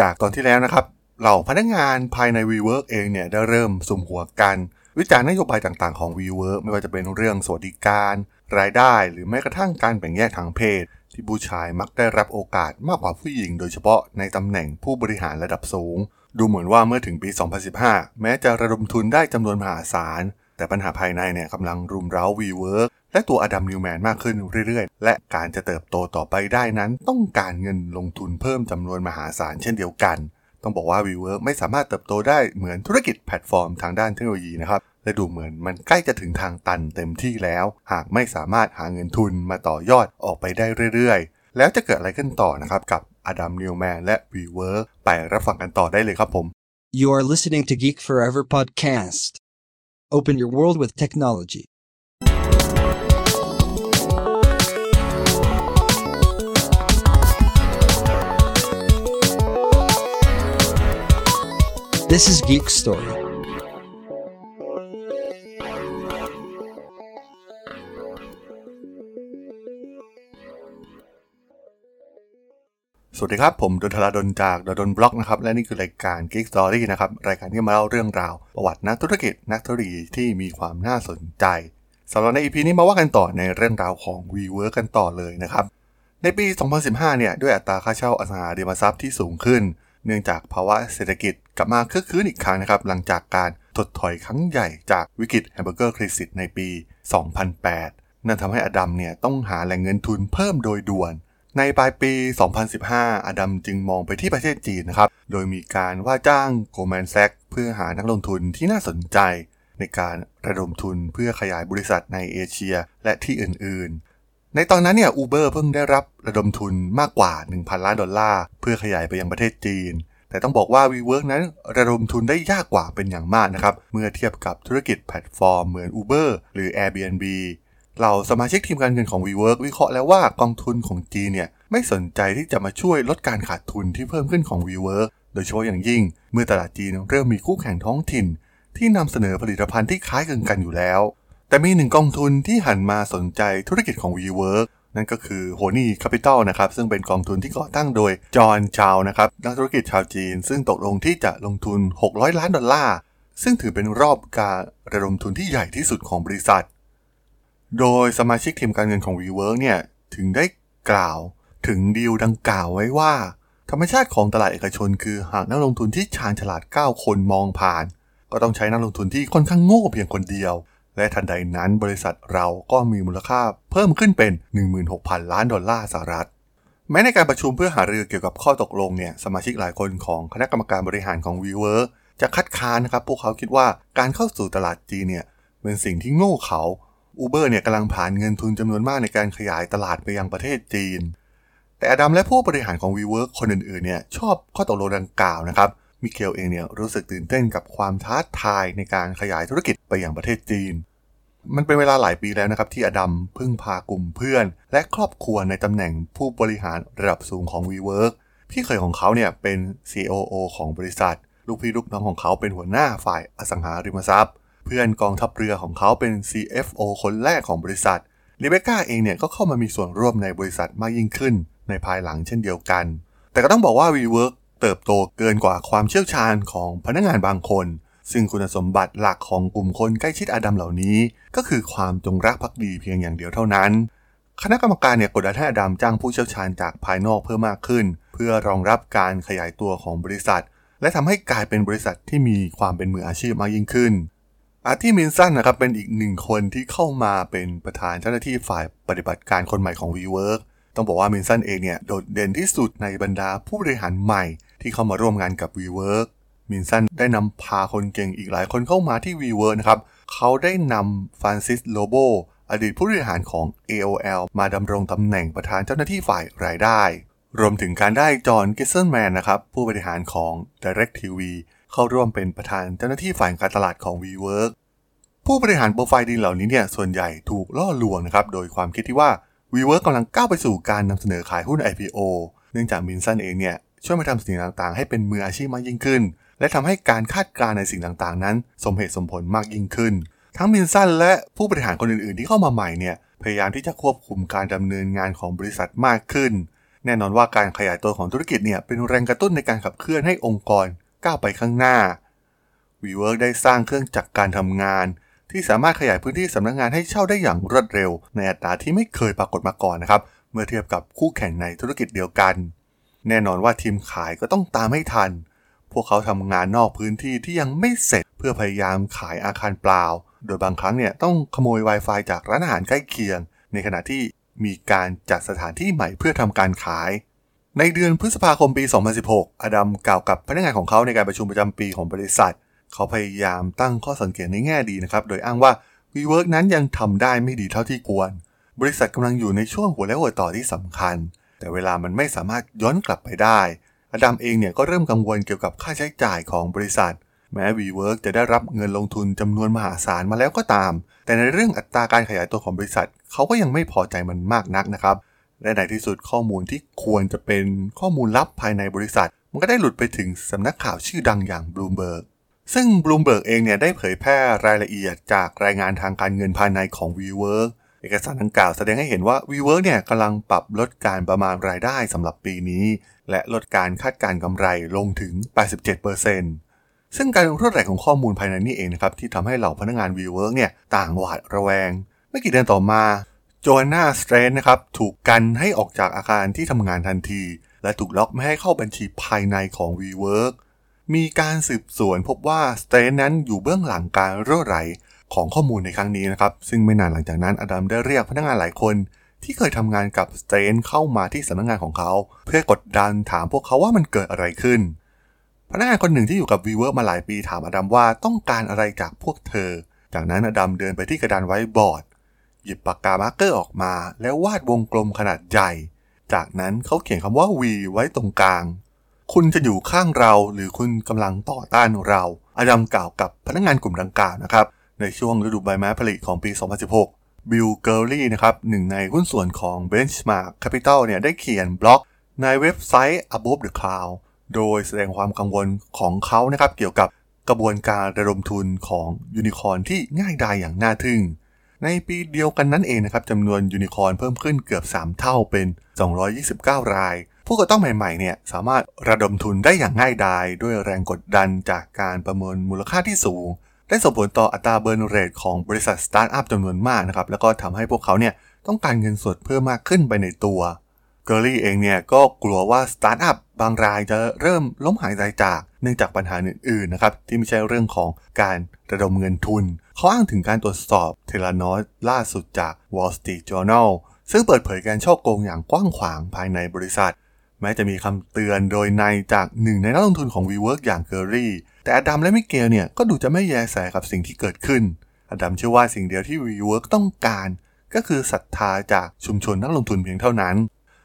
จากตอนที่แล้วนะครับ เหล่าพนักงานภายใน WeWork เองเนี่ยได้เริ่มสุมหัวกัน วิจารณ์นโยบายต่างๆของ WeWork ไม่ว่าจะเป็นเรื่องสวัสดิการ รายได้หรือแม้กระทั่งการแบ่งแยกทางเพศ ที่ผู้ชายมักได้รับโอกาสมากกว่าผู้หญิง โดยเฉพาะในตำแหน่งผู้บริหารระดับสูง ดูเหมือนว่าเมื่อถึงปี 2015 แม้จะระดมทุนได้จำนวนมหาศาลแต่ปัญหาภายในเนี่ยกำลังรุมเร้า WeWork และตัวอดัมนิวแมนมากขึ้นเรื่อยๆ และการจะเติบโตต่อไปได้นั้นต้องการเงินลงทุนเพิ่มจำนวนมหาศาลเช่นเดียวกัน ต้องบอกว่า WeWork ไม่สามารถเติบโตได้เหมือนธุรกิจแพลตฟอร์มทางด้านเทคโนโลยีนะครับ และดูเหมือนมันใกล้จะถึงทางตันเต็มที่แล้ว หากไม่สามารถหาเงินทุนมาต่อยอดออกไปได้เรื่อยๆ แล้วจะเกิดอะไรขึ้นต่อนะครับกับอดัมนิวแมนและ WeWork ไปรับฟังกันต่อได้เลยครับผม You are listening to Geek Forever podcast. Open your world with technology. This is Geek Story. สวัสดีครับ ผมดนทราดนจากดนบล็อกนะครับ และนี่คือรายการ Geek Story นะครับ รายการที่มาเล่าเรื่องราว ประวัตินักธุรกิจนักธุรกิจที่มีความน่าสนใจสำหรับใน EP นี้มาว่ากันต่อในเรื่องราวของ WeWork กันต่อเลยนะครับ ในปี 2015 เนี่ย ด้วยอัตราค่าเช่าอสังหาริมทรัพย์ที่สูงขึ้น เนื่องจากภาวะเศรษฐกิจกลับมาคึกคักอีกครั้งนะครับ หลังจากการถดถอยครั้งใหญ่จากวิกฤต Hamburger Crisis ในปี 2008 นั่นทำให้อดัมเนี่ยต้องหาแหล่งเงินทุนเพิ่มโดยด่วน ในปลายปี 2015 อดัมจึงมองไปที่ประเทศจีนนะครับ โดยมีการว่าจ้าง Goldman Sachs เพื่อหานักลงทุนที่น่าสนใจ ในการระดมทุนเพื่อขยายบริษัทในเอเชียและที่อื่นๆ ในตอนนั้นเนี่ย Uber เพิ่งได้รับระดมทุนมากกว่า 1,000 ล้านดอลลาร์ เพื่อขยายไปยังประเทศจีน แต่ต้องบอกว่า WeWork นั้นระดมทุนได้ยากกว่าเป็นอย่างมากนะครับ เมื่อเทียบกับธุรกิจแพลตฟอร์มเหมือน Uber หรือ Airbnb เราสมาชิกทีมการเงินของ WeWork วิเคราะห์แล้วว่ากองทุนของจีนเนี่ยไม่สนใจที่จะมาช่วยลดการขาดทุนที่เพิ่มขึ้นของ WeWork โดยเฉพาะอย่างยิ่ง เมื่อตลาดจีนเริ่มมีคู่แข่งท้องถิ่น ที่นำเสนอผลิตภัณฑ์ที่คล้ายคลึงกันอยู่แล้ว แต่มีหนึ่งกองทุนที่หันมาสนใจธุรกิจของ WeWork นั่นก็คือ h o n e y Capital นะครับ ซึ่งเป็นกองทุนที่ก่อตั้งโดยจอห์นชาวนะครับนักธุรกิจชาวจีน ซึ่งตกลงที่จะลงทุน 600 ล้านดอลลาร์ ซึ่งถือเป็นรอบการระดมทุนที่ใหญ่ที่สุดของบริษัท โดยสมาชิกทีมการเงินของ WeWork เนี่ยถึงได้กล่าวถึงดีลดังกล่าวไว้ว่า ธรรมชาติของตลาดเอกชน คือหากนักลงทุนที่ชาญฉลาด 9 คนมองผ่าน ก็ต้องใช้นักลงทุนที่ค่อนข้างโง่เพียงคนเดียว และทันใดนั้นบริษัทเราก็มีมูลค่าเพิ่มขึ้นเป็น 16,000 ล้านดอลลาร์สหรัฐ แม้ในการประชุมเพื่อหารือเกี่ยวกับข้อตกลงเนี่ยสมาชิกหลายคนของคณะกรรมการบริหารของ WeWork จะคัดค้านนะครับ พวกเขาคิดว่าการเข้าสู่ตลาดจีนเนี่ยเป็นสิ่งที่โง่เขา Uber เนี่ยกำลังผ่านเงินทุนจำนวนมากในการขยายตลาดไปยังประเทศจีน แต่อดัมและผู้บริหารของ WeWork คนอื่นๆเนี่ยชอบข้อตกลงดังกล่าวนะครับ มิเคลเองเนี่ยรู้สึกตื่นเต้นกับความท้าทายในการขยายธุรกิจไปอยังประเทศจีน มันเป็นเวลาหลายปีแล้วนะครับที่อดัมพึ่งพากลุ่มเพื่อน และครอบครัวในตำแหน่งผู้บริหารระดับสูงของ WeWork พี่เคยของเขาเนี่ยเป็น COO ของบริษัท ลูกพี่ลูกน้องของเขาเป็นหัวหน้าฝ่ายอสังหาริมทรัพย์ เพื่อนกองทัพเรือของเขาเป็น CFO คนแรกของบริษัทเรเบก้าเองเนี่ยก็เข้ามามีส่วนร่วมในบริษัทมากยิ่งขึ้น ในภายหลังเช่นเดียวกัน แต่ก็ต้องบอกว่า WeWork เติบโตเกินกว่าความเชี่ยวชาญของพนักงานบางคน ซึ่งคุณสมบัติหลักของกลุ่มคนใกล้ชิดอดัมเหล่านี้ ก็คือความจงรักภักดีเพียงอย่างเดียวเท่านั้น คณะกรรมการเนี่ยกดดันให้อดัมจ้างผู้เชี่ยวชาญจากภายนอกเพิ่มมากขึ้น เพื่อรองรับการขยายตัวของบริษัท และทำให้กลายเป็นบริษัทที่มีความเป็นมืออาชีพมากยิ่งขึ้นอาร์ตี้มินสันนะครับเป็นอีกหนึ่งคนที่เข้ามาเป็นประธานเจ้าหน้าที่ฝ่ายปฏิบัติการคนใหม่ของ WeWork ต้องบอกว่ามินสันเองเนี่ยโดดเด่นที่สุดในบรรดาผู้บริหารใหม่ ที่เข้ามาร่วมงานกับ WeWork มินสันได้นำพาคนเก่งอีกหลายคนเข้ามาที่ WeWork นะครับ เขาได้นำ Francis Lobo อดีตผู้บริหารของ AOL มาดำรงตำแหน่งประธานเจ้าหน้าที่ฝ่ายรายได้ รวมถึงการได้ Jon Gieselman นะครับผู้บริหารของ DirecTV เข้าร่วมเป็นประธานเจ้าหน้าที่ฝ่ายการตลาดของ WeWork ผู้บริหารโปรไฟล์ดีเหล่านี้เนี่ยส่วนใหญ่ถูกล่อลวงนะครับโดยความคิดที่ว่า WeWork กำลังก้าวไปสู่การนำเสนอขายหุ้น IPO เนื่องจากมินสันเองเนี่ย ช่วยมาทำสิ่งต่างๆ ให้เป็นมืออาชีพมากยิ่งขึ้น และทำให้การคาดการณ์ในสิ่งต่างๆ นั้น สมเหตุสมผลมากยิ่งขึ้น ทั้งมินสันและผู้บริหารคนอื่นๆ ที่เข้ามาใหม่เนี่ยพยายามที่จะควบคุมการดำเนินงานของบริษัทมากขึ้น แน่นอนว่าการขยายตัวของธุรกิจเนี่ยเป็นแรงกระตุ้นในการขับเคลื่อนให้องค์กรก้าวไปข้างหน้า WeWork ได้สร้างเครื่องจักรการทำงาน ที่สามารถขยายพื้นที่สำนักงงานให้เช่าได้อย่างรวดเร็ว ในอัตราที่ไม่เคยปรากฏมาก่อนนะครับ เมื่อเทียบกับคู่แข่งในธุรกิจเดียวกัน แน่นอนว่าทีมขายก็ต้องตามให้ทัน พวกเขาทำงานนอกพื้นที่ที่ยังไม่เสร็จเพื่อพยายามขายอาคารเปล่า โดยบางครั้งเนี่ยต้องขโมย Wi-Fi จากร้านอาหารใกล้เคียง ในขณะที่มีการจัดสถานที่ใหม่เพื่อทำการขาย ในเดือนพฤษภาคมปี 2016 อดัมกล่าวกับพนักงานของเขาในการประชุมประจำปีของบริษัท เขาพยายามตั้งข้อสังเกตในแง่ดีนะครับ โดยอ้างว่า WeWork นั้นยังทำได้ไม่ดีเท่าที่ควร บริษัทกำลังอยู่ในช่วงหัวและหัวต่อที่สำคัญ แต่เวลามันไม่สามารถย้อนกลับไปได้ อดัมเองเนี่ยก็เริ่มกังวลเกี่ยวกับค่าใช้จ่ายของบริษัท แม้ WeWork จะได้รับเงินลงทุนจำนวนมหาศาลมาแล้วก็ตาม แต่ในเรื่องอัตราการขยายตัวของบริษัทเขาก็ยังไม่พอใจมันมากนักนะครับและในที่สุดข้อมูลที่ควรจะเป็นข้อมูลลับภายในบริษัท มันก็ได้หลุดไปถึงสำนักข่าวชื่อดังอย่าง Bloomberg ซึ่ง Bloomberg เองเนี่ยได้เผยแพร่รายละเอียดจากรายงานทางการเงินภายในของ WeWork เอกสารดังกล่าวแสดงให้เห็นว่า WeWork เนี่ยกำลังปรับลดการประมาณรายได้สำหรับปีนี้ และลดการคาดการกำไรลงถึง 87%ซึ่งการรวดไหลของข้อมูลภายในนี้เองนะครับที่ทำให้เหล่าพนักงาน WeWork เนี่ยต่างหวาดระแวง ไม่กี่เดือนต่อมาโจนาสเตรนนะครับถูกกันให้ออกจากอาคารที่ทำงานทันที และถูกล็อกไม่ให้เข้าบัญชีภายในของ WeWork มีการสืบสวนพบว่าสเตนนั้นอยู่เบื้องหลังการรั่วไหล ของข้อมูลในครั้งนี้นะครับ ซึ่งไม่นานหลังจากนั้นอดัมได้เรียกพนักงานหลายคน ที่เคยทำงานกับสเตนเข้ามาที่สำนักงานของเขา เพื่อกดดันถามพวกเขาว่ามันเกิดอะไรขึ้น พนักงานคนหนึ่งที่อยู่กับ WeWork มาหลายปีถามอดัมว่าต้องการอะไรจากพวกเธอ จากนั้นอดัมเดินไปที่กระดานไว้บอร์ด หยิบปากกา marker ออกมา แล้ววาดวงกลมขนาดใหญ่ จากนั้นเขาเขียนคำว่า V ไว้ตรงกลาง คุณจะอยู่ข้างเราหรือคุณกำลังต่อต้านเรา อดัมกล่าวกับพนักงานกลุ่มดังกล่าวนะครับ ในช่วงฤดูใบไม้ผลิของปี 2016 บิล เกอร์ลี่นะครับหนึ่งในหุ้นส่วนของ Benchmark Capital เนี่ยได้เขียนบล็อกในเว็บไซต์ Above the Crowd โดยแสดงความกังวลของเขานะครับเกี่ยวกับกระบวนการระดมทุนของยูนิคอร์นที่ง่ายดายอย่างน่าทึ่ง ในปีเดียวกันนั้นเองนะครับจำนวนยูนิคอร์นเพิ่มขึ้นเกือบ 3 เท่าเป็น 229 ราย ผู้ก่อตั้งใหม่ๆเนี่ยสามารถระดมทุนได้อย่างง่ายดายด้วยแรงกดดันจากการประเมินมูลค่าที่สูง ได้ส่งผลต่ออัตรา burn rate ของบริษัทสตาร์ทอัพจำนวนมากนะครับ แล้วก็ทำให้พวกเขาเนี่ยต้องการเงินสดเพิ่มมากขึ้นไปในตัวเกอร์ลี่เองเนี่ยก็กลัวว่าสตาร์ทอัพบางรายจะเริ่มล้มหายตายจากเนื่องจากปัญหาอื่นๆนะครับที่ไม่ใช่เรื่องของการระดมเงินทุน เขาอ้างถึงการตรวจสอบ Theranos ล่าสุดจาก Wall Street Journal ซึ่งเปิดเผยการฉ้อโกงอย่างกว้างขวางภายในบริษัท แม้จะมีคำเตือนโดยนัยจากหนึ่งในนักลงทุนของ WeWork อย่างเกอร์ลี่ แต่อดัมและมิเกลเนี่ยก็ดูจะไม่แยแสกับสิ่งที่เกิดขึ้น อดัมเชื่อว่าสิ่งเดียวที่ WeWork ต้องการ ก็คือศรัทธาจากชุมชนนักลงทุนเพียงเท่านั้น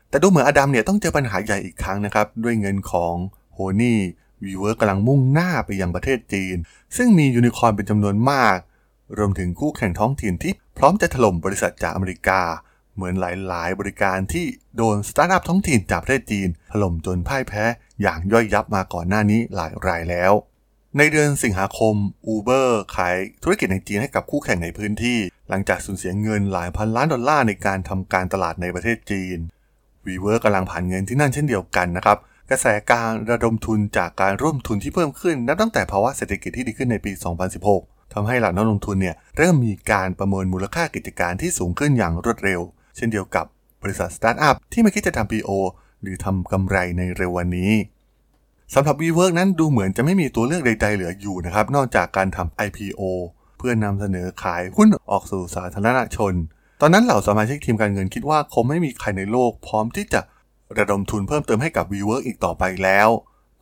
แต่ดูเหมือนอดัมเนี่ยต้องเจอปัญหาใหญ่อีกครั้งนะครับ ด้วยเงินของ Hony WeWork กำลังมุ่งหน้าไปยังประเทศจีน ซึ่งมียูนิคอร์นเป็นจำนวนมาก รวมถึงคู่แข่งท้องถิ่นที่พร้อมจะถล่มบริษัทจากอเมริกา เหมือนหลาย ๆ บริการที่โดนสตาร์ทอัพท้องถิ่นจากประเทศจีน ถล่มจนพ่ายแพ้อย่างย่อยยับมาก่อนหน้านี้หลายรายแล้ว ในเดือนสิงหาคม Uber ขายธุรกิจในจีนให้กับคู่แข่งในพื้นที่ หลังจากสูญเสียเงินหลายพันล้านดอลลาร์ในการทำการตลาดในประเทศจีน WeWork กำลังผลาญเงินที่นั่นเช่นเดียวกันนะครับ กระแสการระดมทุนจากการร่วมทุนที่เพิ่มขึ้น นับตั้งแต่ภาวะเศรษฐกิจที่ดีขึ้นในปี 2016 ทำให้เหล่านักลงทุนเนี่ยเริ่มมีการประเมินมูลค่ากิจการที่สูงขึ้นอย่างรวดเร็ว เช่นเดียวกับบริษัทสตาร์ทอัพที่ไม่คิดจะทำ IPO หรือทำกำไรในเร็ววันนี้ สำหรับ WeWork นั้นดูเหมือนจะไม่มีตัวเลือกใดๆเหลืออยู่นะครับ นอกจากการทำ IPO เพื่อนำเสนอขายหุ้นออกสู่สาธารณชน ตอนนั้นเหล่าสมาชิกทีมการเงินคิดว่าคงไม่มีใครในโลกพร้อมที่จะระดมทุนเพิ่มเติมให้กับ WeWork อีกต่อไปแล้ว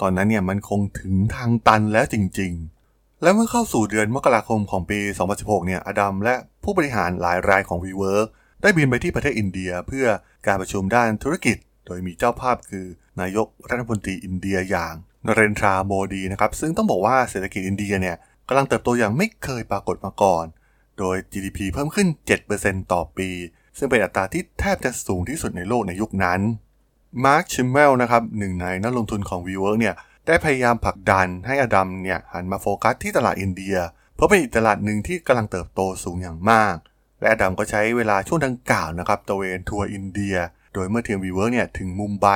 ตอนนั้นเนี่ยมันคงถึงทางตันแล้วจริง ๆ และเมื่อเข้าสู่เดือนมกราคมของปี 2016 เนี่ย อดัมและผู้บริหารหลายรายของ WeWork ได้บินไปที่ประเทศอินเดียเพื่อการประชุมด้านธุรกิจ โดยมีเจ้าภาพคือนายกรัฐมนตรีอินเดียอย่างนเรนทราโมดีนะครับ ซึ่งต้องบอกว่าเศรษฐกิจอินเดียเนี่ยกำลังเติบโตอย่างไม่เคยปรากฏมาก่อน โดย GDP เพิ่มขึ้น 7%ต่อปี ซึ่งเป็นอัตราที่แทบจะสูงที่สุดในโลกในยุคนั้น มาร์คชิมเมลนะครับหนึ่งในนักลงทุนของ WeWork เนี่ยได้พยายามผลักดันให้อดัมเนี่ยหันมาโฟกัสที่ตลาดอินเดีย เพราะเป็นอีกตลาดหนึ่งที่กำลังเติบโตสูงอย่างมาก และอดัมก็ใช้เวลาช่วงดังกล่าวนะครับตระเวนทัวร์อินเดีย โดยเมื่อทีม WeWork เนี่ยถึงมุมไบ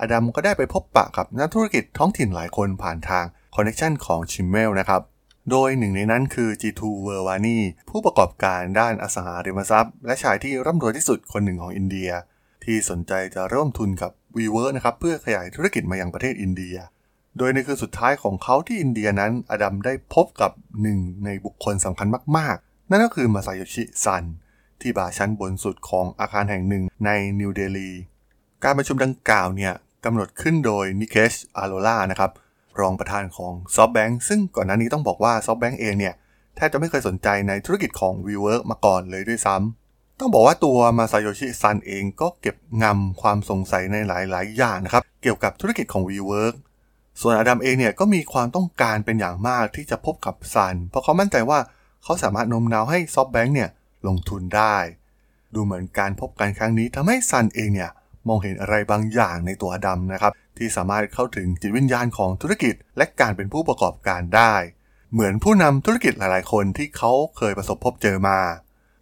อดัมก็ได้ไปพบปะกับนักธุรกิจท้องถิ่นหลายคนผ่านทาง connection ของชิมเมลนะครับ โดยหนึ่งในนั้นคือ G2 v e r w a n i ผู้ประกอบการด้านอสังหาริมทรัพย์ และชายที่ร่ำรวยที่สุดคนหนึ่งของอินเดีย ที่สนใจจะร่วมทุนกับ WeWork นะครับเพื่อขยายธุรกิจมายังประเทศอินเดีย โดยในคืนสุดท้ายของเขาที่อินเดียนั้น อดัมได้พบกับหนึ่งในบุคคลสำคัญมาก ๆ นั่นก็คือมาซาโยชิซัน ที่บาร์ชั้นบนสุดของอาคารแห่งหนึ่งในนิวเดลี การประชุมดังกล่าวเนี่ยกำหนดขึ้นโดยนิเคชอาโรร่านะครับรองประธานของ SoftBank ซึ่งก่อนหน้านี้ต้องบอกว่า SoftBank เองเนี่ยแทบจะไม่เคยสนใจในธุรกิจของ WeWork มาก่อนเลยด้วยซ้ำต้องบอกว่าตัวมาซาโยชิซันเองก็เก็บงำความสงสัยในหลาย ๆ อย่างนะครับเกี่ยวกับธุรกิจของ WeWork ส่วนอดัมเองเนี่ยก็มีความต้องการเป็นอย่างมากที่จะพบกับซัน เพราะเขามั่นใจว่าเขาสามารถโน้มน้าวให้ซอฟแบงค์เนี่ย ลงทุนได้ ดูเหมือนการพบกันครั้งนี้ทำให้ซันเองเนี่ยมองเห็นอะไรบางอย่างในตัวดัมนะครับ ที่สามารถเข้าถึงจิตวิญญาณของธุรกิจ และการเป็นผู้ประกอบการได้ เหมือนผู้นำธุรกิจหลายๆ คนที่เขาเคยประสบพบเจอมา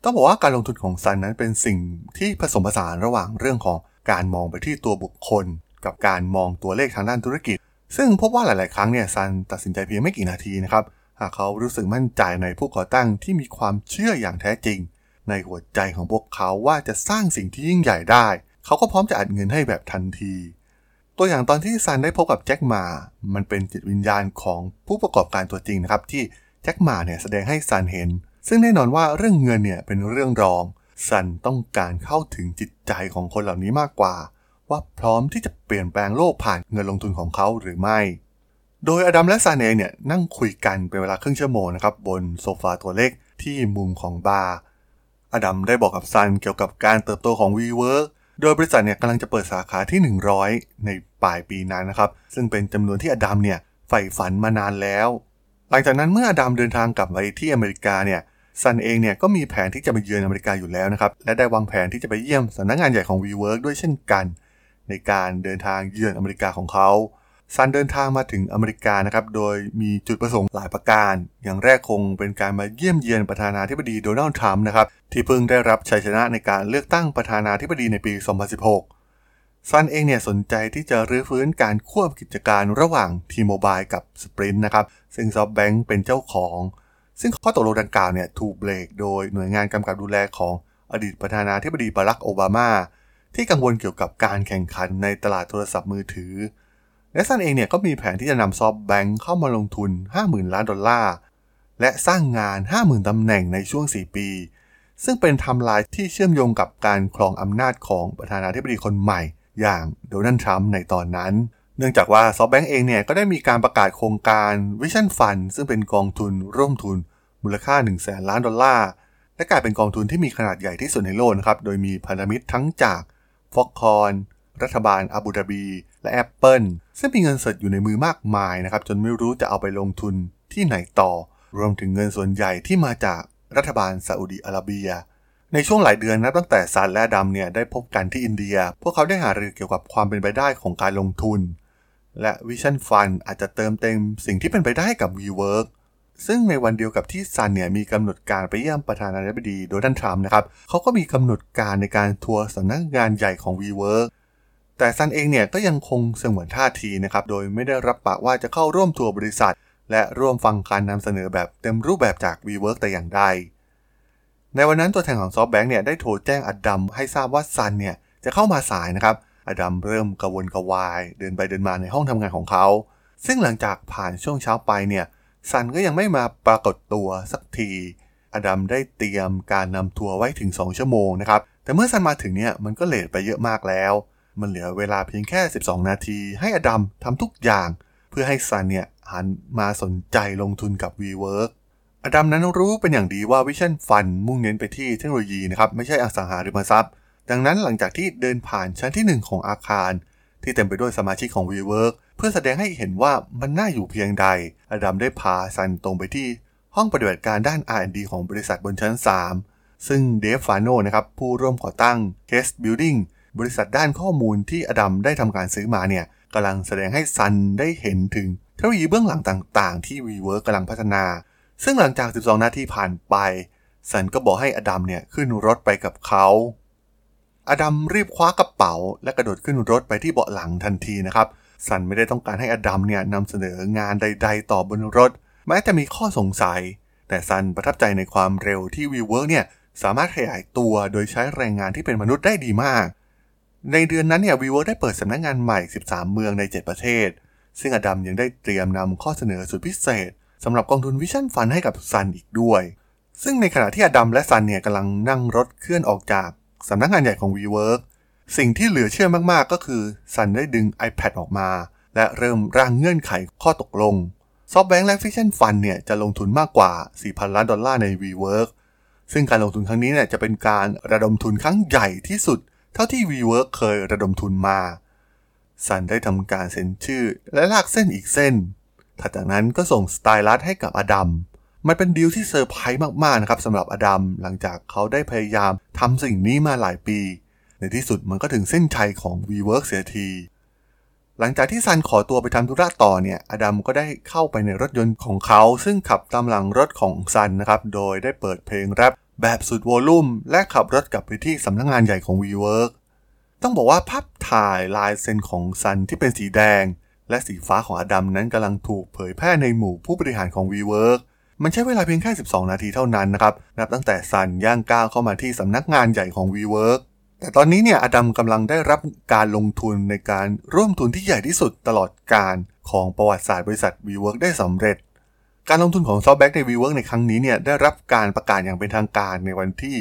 ต้องบอกว่าการลงทุนของซันนั้นเป็นสิ่งที่ผสมผสานระหว่างเรื่องของการมองไปที่ตัวบุคคล กับการมองตัวเลขทางด้านธุรกิจ ซึ่งพบว่าหลาย ๆ ครั้งเนี่ยซันตัดสินใจเพียงไม่กี่นาทีนะครับ หากเขารู้สึกมั่นใจในผู้ก่อตั้งที่มีความเชื่ออย่างแท้จริง ในหัวใจของพวกเขาว่าจะสร้างสิ่งที่ยิ่งใหญ่ได้ เขาก็พร้อมจะอัดเงินให้แบบทันที ตัวอย่างตอนที่ซันได้พบกับแจ็คมา มันเป็นจิตวิญญาณของผู้ประกอบการตัวจริงนะครับที่แจ็คมาเนี่ยแสดงให้ซันเห็น ซึ่งแน่นอนว่าเรื่องเงินเนี่ยเป็นเรื่องรอง ซันต้องการเข้าถึงจิตใจของคนเหล่านี้มากกว่า ว่าพร้อมที่จะเปลี่ยนแปลงโลกผ่านเงินลงทุนของเขาหรือไม่ โดยอดัมและซันเองเนี่ยนั่งคุยกันเป็นเวลาครึ่งชั่วโมงนะครับบนโซฟาตัวเล็กที่มุมของบาร์ อดัมได้บอกกับซันเกี่ยวกับการเติบโตของ WeWork โดยบริษัทเนี่ยกำลังจะเปิดสาขาที่ 100 ในปลายปีนั้นนะครับ ซึ่งเป็นจำนวนที่อดัมเนี่ยใฝ่ฝันมานานแล้ว หลังจากนั้นเมื่ออดัมเดินทางกลับไปที่อเมริกาเนี่ยซันเองเนี่ยก็มีแผนที่จะไปเยือนอเมริกาอยู่แล้วนะครับ และได้วางแผนที่จะไปเยี่ยมสำนักงานใหญ่ของ WeWork ด้วยเช่นกัน ในการเดินทางเยือนอเมริกาของเขา ซันเดินทางมาถึงอเมริกานะครับ โดยมีจุดประสงค์หลายประการ อย่างแรกคงเป็นการมาเยี่ยมเยียนประธานาธิบดีโดนัลด์ทรัมป์นะครับ ที่เพิ่งได้รับชัยชนะในการเลือกตั้งประธานาธิบดีในปี 2016 ซันเองเนี่ยสนใจที่จะรื้อฟื้นการควบกิจการระหว่าง T-Mobile กับ Sprint นะครับ ซึ่ง SoftBank เป็นเจ้าของ ซึ่งข้อตกลงดังกล่าวเนี่ยถูกเบรกโดยหน่วยงานกำกับดูแลของอดีตประธานาธิบดีบารักโอบามา ที่กังวลเกี่ยวกับการแข่งขันในตลาดโทรศัพท์มือถือ และซันเองเนี่ยก็มีแผนที่จะนำ SoftBank เข้ามาลงทุน 50,000 ล้านดอลลาร์ และสร้างงาน 50,000ตำแหน่งในช่วง 4 ปี ซึ่งเป็นไทม์ไลน์ที่เชื่อมโยงกับการครองอำนาจของประธานาธิบดีคนใหม่ อย่างโดนัลด์ทรัมป์ในตอนนั้น เนื่องจากว่า SoftBank เองเนี่ยก็ได้มีการประกาศโครงการ Vision Fund ซึ่งเป็นกองทุนร่วมทุน มูลค่า 1 0 0 0 0แสนล้านดอลลาร์และกลายเป็นกองทุนที่มีขนาดใหญ่ที่สุดในโลกนะครับ โดยมีพันธมิตรทั้งจาก Foxconn รัฐบาลอาบูดาบี และ Apple ซึ่งมีเงินสดอยู่ในมือมากมายนะครับ จนไม่รู้จะเอาไปลงทุนที่ไหนต่อ รวมถึงเงินส่วนใหญ่ที่มาจากรัฐบาลซาอุดีอาระเบีย ในช่วงหลายเดือนนับตั้งแต่ซันและอดัมเนี่ยได้พบกันที่อินเดีย พวกเขาได้หารือเกี่ยวกับความเป็นไปได้ของการลงทุน และวิชั่นฟันอาจจะเติมเต็มสิ่งที่เป็นไปได้กับ WeWork ซึ่งในวันเดียวกับที่ซันเนี่ยมีกำหนดการไปเยี่ยมประธานาธิบดีโดนัลด์ทรัมป์นะครับเขาก็มีกำหนดการในการทัวร์สำนักงานใหญ่ของ WeWork แต่ซันเองเนี่ยก็ยังคงสงวนท่าทีนะครับ โดยไม่ได้รับปากว่าจะเข้าร่วมทัวร์บริษัท และร่วมฟังการนำเสนอแบบเต็มรูปแบบจาก WeWork แต่อย่างใด ในวันนั้นตัวแทนของซอฟแบงค์เนี่ยได้โทรแจ้งอดัมให้ทราบว่าซันเนี่ยจะเข้ามาสายนะครับ อดัมเริ่มกระวนกระวาย เดินไปเดินมาในห้องทำงานของเขา ซึ่งหลังจากผ่านช่วงเช้าไปเนี่ยซันก็ยังไม่มาปรากฏตัวสักที อดัมได้เตรียมการนำทัวร์ไว้ถึง 2 ชั่วโมงนะครับ แต่เมื่อซันมาถึงเนี่ยมันก็เลทไปเยอะมากแล้ว มันเหลือเวลาเพียงแค่ 12 นาทีให้อดัมทำทุกอย่าง เพื่อให้ซันเนี่ยหันมาสนใจลงทุนกับ WeWork อดัมนั้นรู้เป็นอย่างดีว่า Vision Fund มุ่งเน้นไปที่เทคโนโลยีนะครับไม่ใช่อสังหาริมทรัพย์ ดังนั้นหลังจากที่เดินผ่านชั้นที่ 1 ของอาคาร ที่เต็มไปด้วยสมาชิกของ WeWork เพื่อแสดงให้เห็นว่ามันน่าอยู่เพียงใด อดัมได้พาซันตรงไปที่ห้องปฏิบัติการด้าน R&D ของบริษัทบนชั้น 3 ซึ่งเดฟฟาโนนะครับผู้ร่วมก่อตั้ง Case Building บริษัทด้านข้อมูลที่อดัมได้ทำการซื้อมาเนี่ยกำลังแสดงให้ซันได้เห็นถึงเทคโนโลยีเบื้องหลังต่าง ๆ ที่ WeWork กำลังพัฒนา ซึ่งหลังจาก 12 นาทีผ่านไป ซันก็บอกให้อดัมเนี่ยขึ้นรถไปกับเขา อดัมรีบคว้ากระเป๋า และกระโดดขึ้นรถไปที่เบาะหลังทันทีนะครับ ซันไม่ได้ต้องการให้อดัมเนี่ยนำเสนองานใด ๆ ต่อบนรถ แม้จะมีข้อสงสัย แต่ซันประทับใจในความเร็วที่ WeWork เนี่ยสามารถขยายตัวโดยใช้แรงงานที่เป็นมนุษย์ได้ดีมาก ในเดือนนั้นเนี่ย WeWork ได้เปิดสำนักงานใหม่ 13 เมืองใน 7 ประเทศ ซึ่งอดัมยังได้เตรียมนำข้อเสนอสุดพิเศษสำหรับกองทุน Vision Fund ให้กับซันอีกด้วย ซึ่งในขณะที่อดัมและซันเนี่ยกำลังนั่งรถเคลื่อนออกจากสำนักงานใหญ่ของ WeWork สิ่งที่เหลือเชื่อมากๆ ก็คือซันได้ดึง iPad ออกมา และเริ่มร่างเงื่อนไขข้อตกลง SoftBank และ Vision Fund เนี่ยจะลงทุนมากกว่า 4,000 ล้านดอลลาร์ใน WeWork ซึ่งการลงทุนครั้งนี้เนี่ยจะเป็นการระดมทุนครั้งใหญ่ที่สุด เท่าที่ WeWork เคยระดมทุนมาซันได้ทำการเซ็นชื่อและลากเส้นอีกเส้นถัดจากนั้นก็ส่งสไตลัสให้กับอดัม มันเป็นดีลที่เซอร์ไพรส์มากๆนะครับสำหรับอดัมหลังจากเขาได้พยายามทำสิ่งนี้มาหลายปี ในที่สุดมันก็ถึงเส้นชัยของ WeWork เสียที หลังจากที่ซันขอตัวไปทำธุระต่อเนี่ย อดัมก็ได้เข้าไปในรถยนต์ของเขา ซึ่งขับตามหลังรถของซันนะครับ โดยได้เปิดเพลงแรปแบบสุดวอลลุ่ม และขับรถกลับไปที่สำนักงงานใหญ่ของ WeWork ต้องบอกว่าภาพถ่ายลายเซ็นของซันที่เป็นสีแดง และสีฟ้าของอดัมนั้นกำลังถูกเผยแพร่ในหมู่ผู้บริหารของ WeWork มันใช้เวลาเพียงแค่ 12 นาทีเท่านั้นนะครับ นับตั้งแต่ซันย่างก้าวเข้ามาที่สำนักงานใหญ่ของ WeWork แต่ตอนนี้เนี่ยอดัมกำลังได้รับการลงทุนในการร่วมทุนที่ใหญ่ที่สุดตลอดการของประวัติศาสตร์บริษัท WeWork ได้สำเร็จ การลงทุนของ SoftBank ใน WeWork ในครั้งนี้เนี่ยได้รับการประกาศอย่างเป็นทางการในวันที่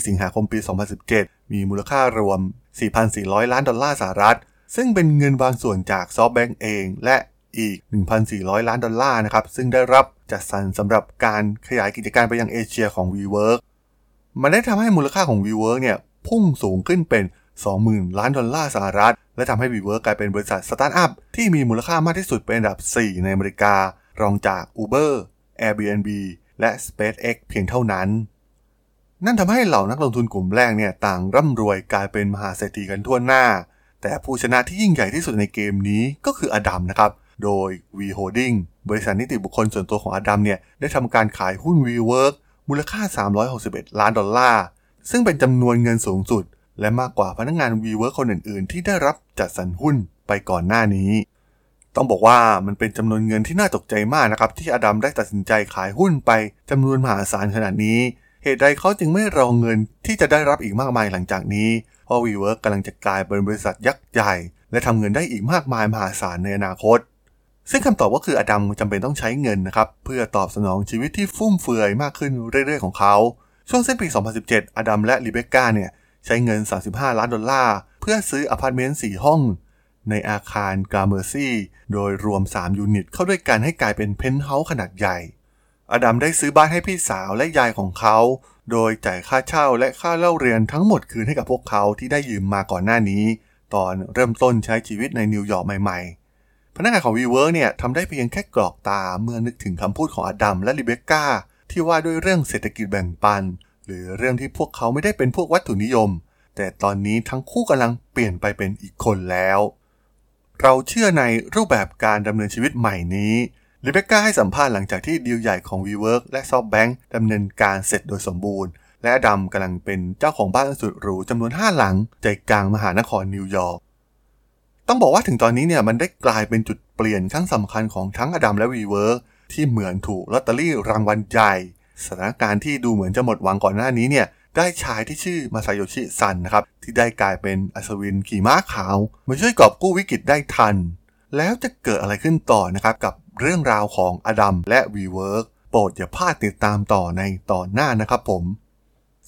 24 สิงหาคมปี 2017 มีมูลค่ารวม 4,400 ล้านดอลลาร์สหรัฐ ซึ่งเป็นเงินบางส่วนจาก SoftBank เอง และอีก 1,400 ล้านดอลลาร์นะครับ ซึ่งได้รับจัดสรรสำหรับการขยายกิจการไปยังเอเชียของ WeWork มันได้ทำให้มูลค่าของ WeWork เนี่ย พุ่งสูงขึ้นเป็น 20,000 ล้านดอลลาร์สหรัฐ และทำให้ WeWork กลายเป็นบริษัทสตาร์ทอัพที่มีมูลค่ามากที่สุดเป็นอันดับ 4 ในอเมริกา รองจาก Uber Airbnb และ SpaceX เพียงเท่านั้น นั่นทำให้เหล่านักลงทุนกลุ่มแรกเนี่ยต่างร่ำรวยกลายเป็นมหาเศรษฐีกันทั่วหน้า แต่ผู้ชนะที่ยิ่งใหญ่ที่สุดในเกมนี้ก็คืออดัมนะครับ โดย V Holding บริษัทนิติบุคคลส่วนตัวของอดัมเนี่ยได้ทำการขายหุ้น WeWork มูลค่า 361 ล้านดอลลาร์ ซึ่งเป็นจำนวนเงินสูงสุด และมากกว่าพนักงาน WeWork คนอื่น ๆ ที่ได้รับจัดสรรหุ้นไปก่อนหน้านี้ ต้องบอกว่ามันเป็นจำนวนเงินที่น่าตกใจมากนะครับ ที่อดัมได้ตัดสินใจขายหุ้นไปจำนวนมหาศาลขนาดนี้ เหตุใดเขาจึงไม่รอเงินที่จะได้รับอีกมากมายหลังจากนี้เพราะ WeWork กำลังจะกลายเป็นบริษัทยักษ์ใหญ่ และทำเงินได้อีกมากมายมหาศาลในอนาคตซึ่งคำตอบก็คืออดัมจำเป็นต้องใช้เงินนะครับ เพื่อตอบสนองชีวิตที่ฟุ่มเฟือยมากขึ้นเรื่อยๆของเขา ช่วงสิ้นปี 2017 อดัมและรีเบคก้าเนี่ยใช้เงิน 35 ล้านดอลลาร์ เพื่อซื้ออพาร์ตเมนต์ 4 ห้อง ในอาคาร Gramercy โดยรวม 3 ยูนิต เข้าด้วยกันให้กลายเป็นเพนท์เฮาส์ขนาดใหญ่ อดัมได้ซื้อบ้านให้พี่สาวและยายของเขา โดยจ่ายค่าเช่าและค่าเล่าเรียนทั้งหมดคืนให้กับพวกเขาที่ได้ยืมมาก่อนหน้านี้ ตอนเริ่มต้นใช้ชีวิตในนิวยอร์กใหม่ๆ พนักงานของ WeWork เนี่ยทำได้เพียงแค่กรอกตาเมื่อนึกถึงคำพูดของอดัมและรีเบคก้า ที่ว่าด้วยเรื่องเศรษฐกิจแบ่งปัน หรือเรื่องที่พวกเขาไม่ได้เป็นพวกวัตถุนิยม แต่ตอนนี้ทั้งคู่กำลังเปลี่ยนไปเป็นอีกคนแล้ว เราเชื่อในรูปแบบการดำเนินชีวิตใหม่นี้รีเบคก้าให้สัมภาษณ์หลังจากที่ดีลใหญ่ของ WeWork และ SoftBank ดำเนินการเสร็จโดยสมบูรณ์ และดัมกำลังเป็นเจ้าของบ้านสุดหรูจำนวน 5 หลัง ใจกลางมหานครนิวยอร์กต้องบอกว่าถึงตอนนี้เนี่ยมันได้กลายเป็นจุดเปลี่ยนครั้งสำคัญของทั้งอดัมและ WeWork ที่เหมือนถูกลอตเตอรี่รางวัลใหญ่สถานการณ์ที่ดูเหมือนจะหมดหวังก่อนหน้านี้เนี่ยได้ชายที่ชื่อมาซาโยชิซันนะครับที่ได้กลายเป็นอัศวินขี่ม้าขาวมาช่วยกอบกู้วิกฤตได้ทัน แล้วจะเกิดอะไรขึ้นต่อนะครับกับเรื่องราวของอดัมและ WeWork โปรดอย่าพลาดติดตามต่อในตอนหน้านะครับผม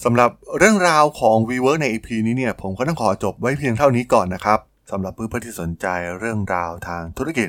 สำหรับเรื่องราวของ WeWork ใน EP นี้เนี่ยผมก็ต้องขอจบไว้เพียงเท่านี้ก่อนนะครับสำหรับเพื่อนๆที่สนใจเรื่องราวทางธุรกิจ